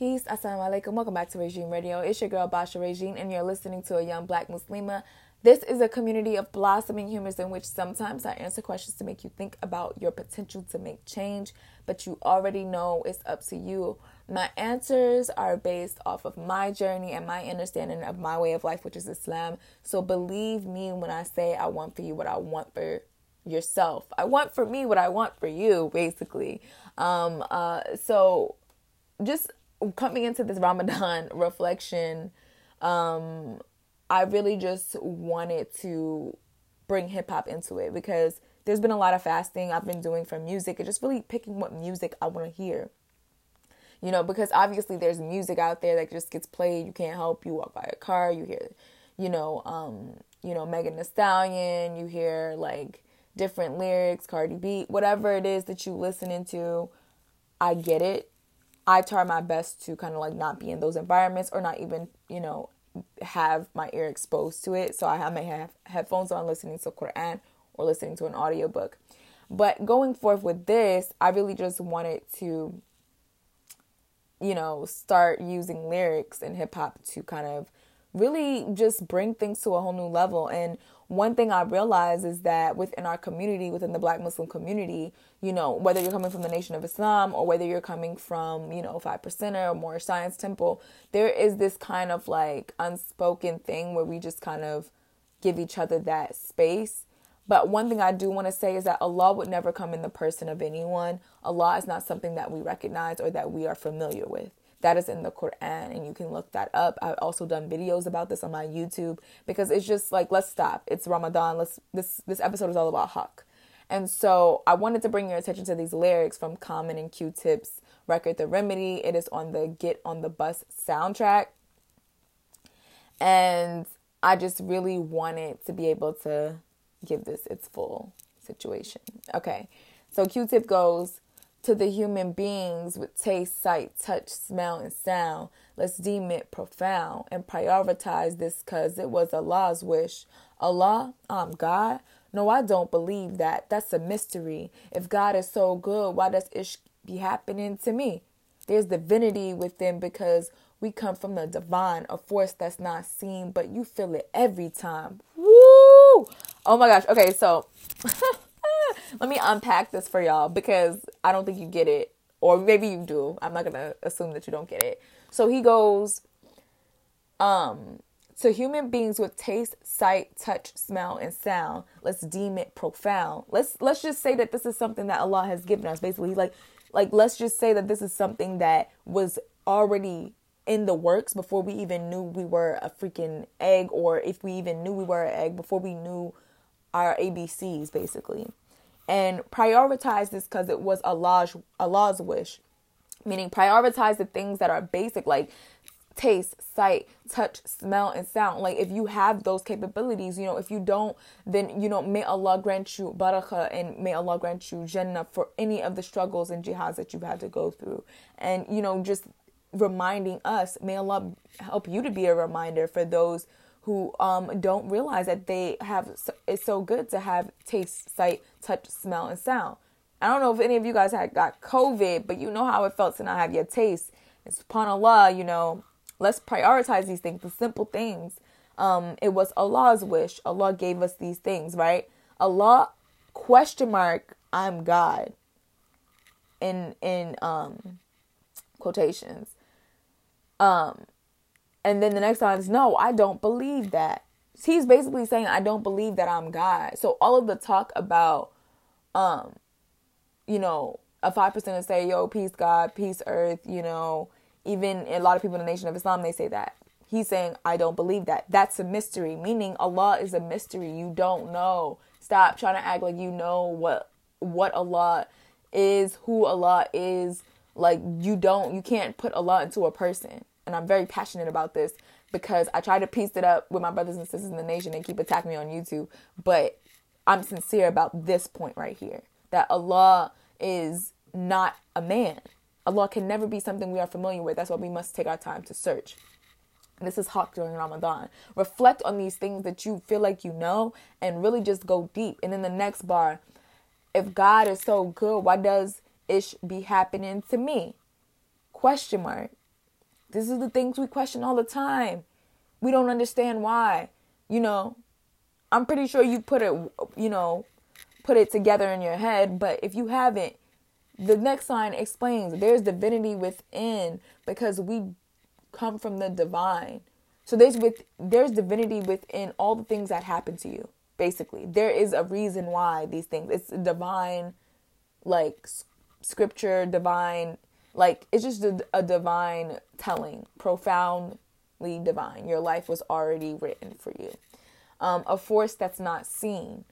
Peace, assalamu alaikum. Welcome back to Regime Radio. It's your girl Basha Regine, and you're listening to a young black Muslima. This is a community of blossoming humans in which sometimes I answer questions to make you think about your potential to make change, but you already know it's up to you. My answers are based off of my journey and my understanding of my way of life, which is Islam. So believe me when I say I want for you what I want for yourself. I want for me what I want for you, basically. Um, uh, so just coming into this Ramadan reflection, um, I really just wanted to bring hip hop into it because there's been a lot of fasting I've been doing for music and just really picking what music I want to hear. You know, because obviously there's music out there that just gets played. You can't help. You walk by a car, you hear, you know, um, you know, Megan Thee Stallion. You hear like different lyrics, Cardi B, whatever it is that you listening to. I get it. I try my best to kind of like not be in those environments or not even, you know, have my ear exposed to it. So I may have headphones on listening to Quran or listening to an audiobook. But going forth with this, I really just wanted to, you know, start using lyrics in hip hop to kind of really just bring things to a whole new level. And one thing I realize is that within our community, within the black Muslim community, you know, whether you're coming from the Nation of Islam or whether you're coming from, you know, Five Percenter or Moorish Science Temple, there is this kind of like unspoken thing where we just kind of give each other that space. But one thing I do want to say is that Allah would never come in the person of anyone. Allah is not something that we recognize or that we are familiar with. That is in the Quran, and you can look that up. I've also done videos about this on my YouTube because it's just like let's stop. It's Ramadan. Let's this this episode is all about haqq. And so I wanted to bring your attention to these lyrics from Common and Q-Tip's record The Remedy. It is on the Get on the Bus soundtrack. And I just really wanted to be able to give this its full situation. Okay. So Q-Tip goes, to the human beings with taste, sight, touch, smell, and sound. Let's deem it profound and prioritize this because it was Allah's wish. Allah, I'm God. No, I don't believe that. That's a mystery. If God is so good, why does it be happening to me? There's divinity within because we come from the divine, a force that's not seen, but you feel it every time. Woo! Oh my gosh. Okay, so let me unpack this for y'all because I don't think you get it. Or maybe you do. I'm not gonna assume that you don't get it. So he goes, um, to human beings with taste, sight, touch, smell, and sound, let's deem it profound. Let's let's just say that this is something that Allah has given us. Basically, like like let's just say that this is something that was already in the works before we even knew we were a freaking egg, or if we even knew we were an egg before we knew our ABCs, basically and prioritize this because it was Allah's Allah's wish. Meaning prioritize the things that are basic like taste, sight, touch, smell, and sound. Like if you have those capabilities, you know, if you don't, then you know, may Allah grant you barakah and may Allah grant you Jannah for any of the struggles and jihads that you've had to go through. And you know, just reminding us, may Allah help you to be a reminder for those who um, don't realize that they have it's so good to have taste, sight, touch, smell, and sound. I don't know if any of you guys had got COVID, but you know how it felt to not have your taste. It's upon Allah, you know. Let's prioritize these things, the simple things. Um, it was Allah's wish. Allah gave us these things, right? Allah question mark I'm God in in um quotations. Um and then the next time is no, I don't believe that. He's basically saying I don't believe that I'm God. So all of the talk about um you know, a five percent say, yo, peace God, peace earth, you know, even a lot of people in the nation of Islam they say that. He's saying, I don't believe that. That's a mystery, meaning Allah is a mystery. You don't know. Stop trying to act like you know what what Allah is, who Allah is. Like you don't you can't put Allah into a person and I'm very passionate about this because I try to piece it up with my brothers and sisters in the nation and keep attacking me on YouTube. But I'm sincere about this point right here that Allah is not a man. Allah can never be something we are familiar with. That's why we must take our time to search. This is haqq during Ramadan. Reflect on these things that you feel like you know and really just go deep. And then the next bar, if God is so good, why does ish be happening to me? Question mark This is the things we question all the time. We don't understand why. You know, I'm pretty sure you put it, you know, put it together in your head, but if you haven't, the next line explains there's divinity within because we come from the divine. So there's with there's divinity within all the things that happen to you. Basically, there is a reason why these things. It's divine, like scripture, divine, like it's just a, a divine telling, profoundly divine. Your life was already written for you. Um, a force that's not seen.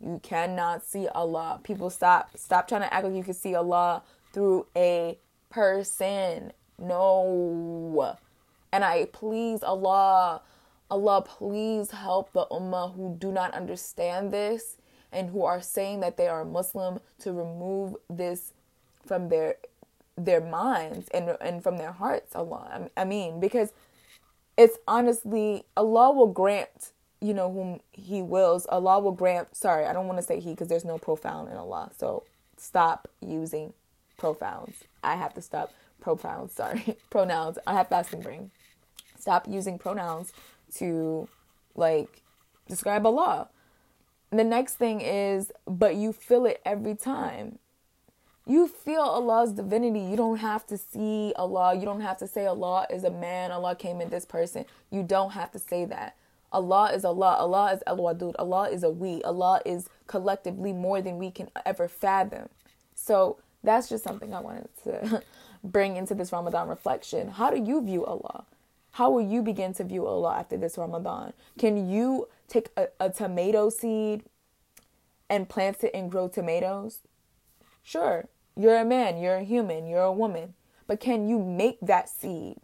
You cannot see Allah. People stop stop trying to act like you can see Allah through a person. No. And I please Allah, Allah, please help the ummah who do not understand this and who are saying that they are Muslim to remove this from their their minds and and from their hearts. Allah, I mean, because it's honestly Allah will grant you know, whom He wills, Allah will grant. Sorry, I don't want to say He because there's no profound in Allah. So stop using profounds. I have to stop pronouns. Sorry, pronouns. I have fasting brain. Stop using pronouns to like describe Allah. The next thing is, but you feel it every time. You feel Allah's divinity. You don't have to see Allah. You don't have to say Allah is a man. Allah came in this person. You don't have to say that. Allah is Allah. Allah is Al Wadud. Allah is a we. Allah is collectively more than we can ever fathom. So that's just something I wanted to bring into this Ramadan reflection. How do you view Allah? How will you begin to view Allah after this Ramadan? Can you take a, a tomato seed and plant it and grow tomatoes? Sure, you're a man, you're a human, you're a woman. But can you make that seed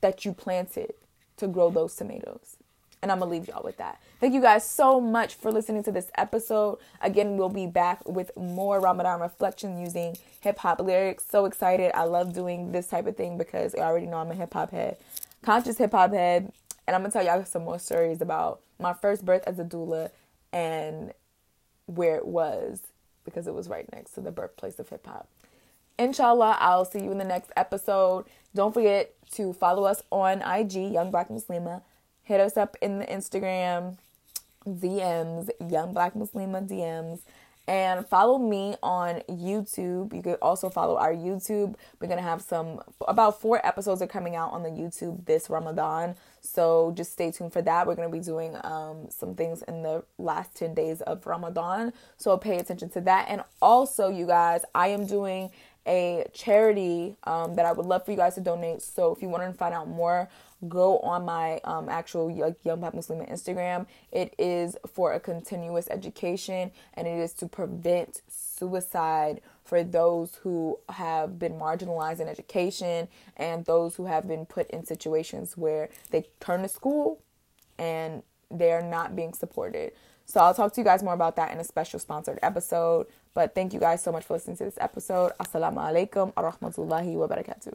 that you planted to grow those tomatoes? And I'm to leave y'all with that. Thank you guys so much for listening to this episode. Again, we'll be back with more Ramadan reflection using hip hop lyrics. So excited. I love doing this type of thing because I already know I'm a hip hop head, conscious hip hop head. And I'm to tell y'all some more stories about my first birth as a doula and where it was because it was right next to the birthplace of hip hop. Inshallah, I'll see you in the next episode. Don't forget to follow us on IG, Young Black Muslima hit us up in the Instagram DMs, Young Black Muslima DMs, and follow me on YouTube. You could also follow our YouTube. We're gonna have some about four episodes are coming out on the YouTube this Ramadan, so just stay tuned for that. We're gonna be doing um, some things in the last ten days of Ramadan, so pay attention to that. And also, you guys, I am doing a charity um, that I would love for you guys to donate. So if you want to find out more go on my um, actual Young Black Muslim Instagram. It is for a continuous education and it is to prevent suicide for those who have been marginalized in education and those who have been put in situations where they turn to school and they're not being supported. So I'll talk to you guys more about that in a special sponsored episode. But thank you guys so much for listening to this episode. Assalamu alaikum wa rahmatullahi wa barakatuh.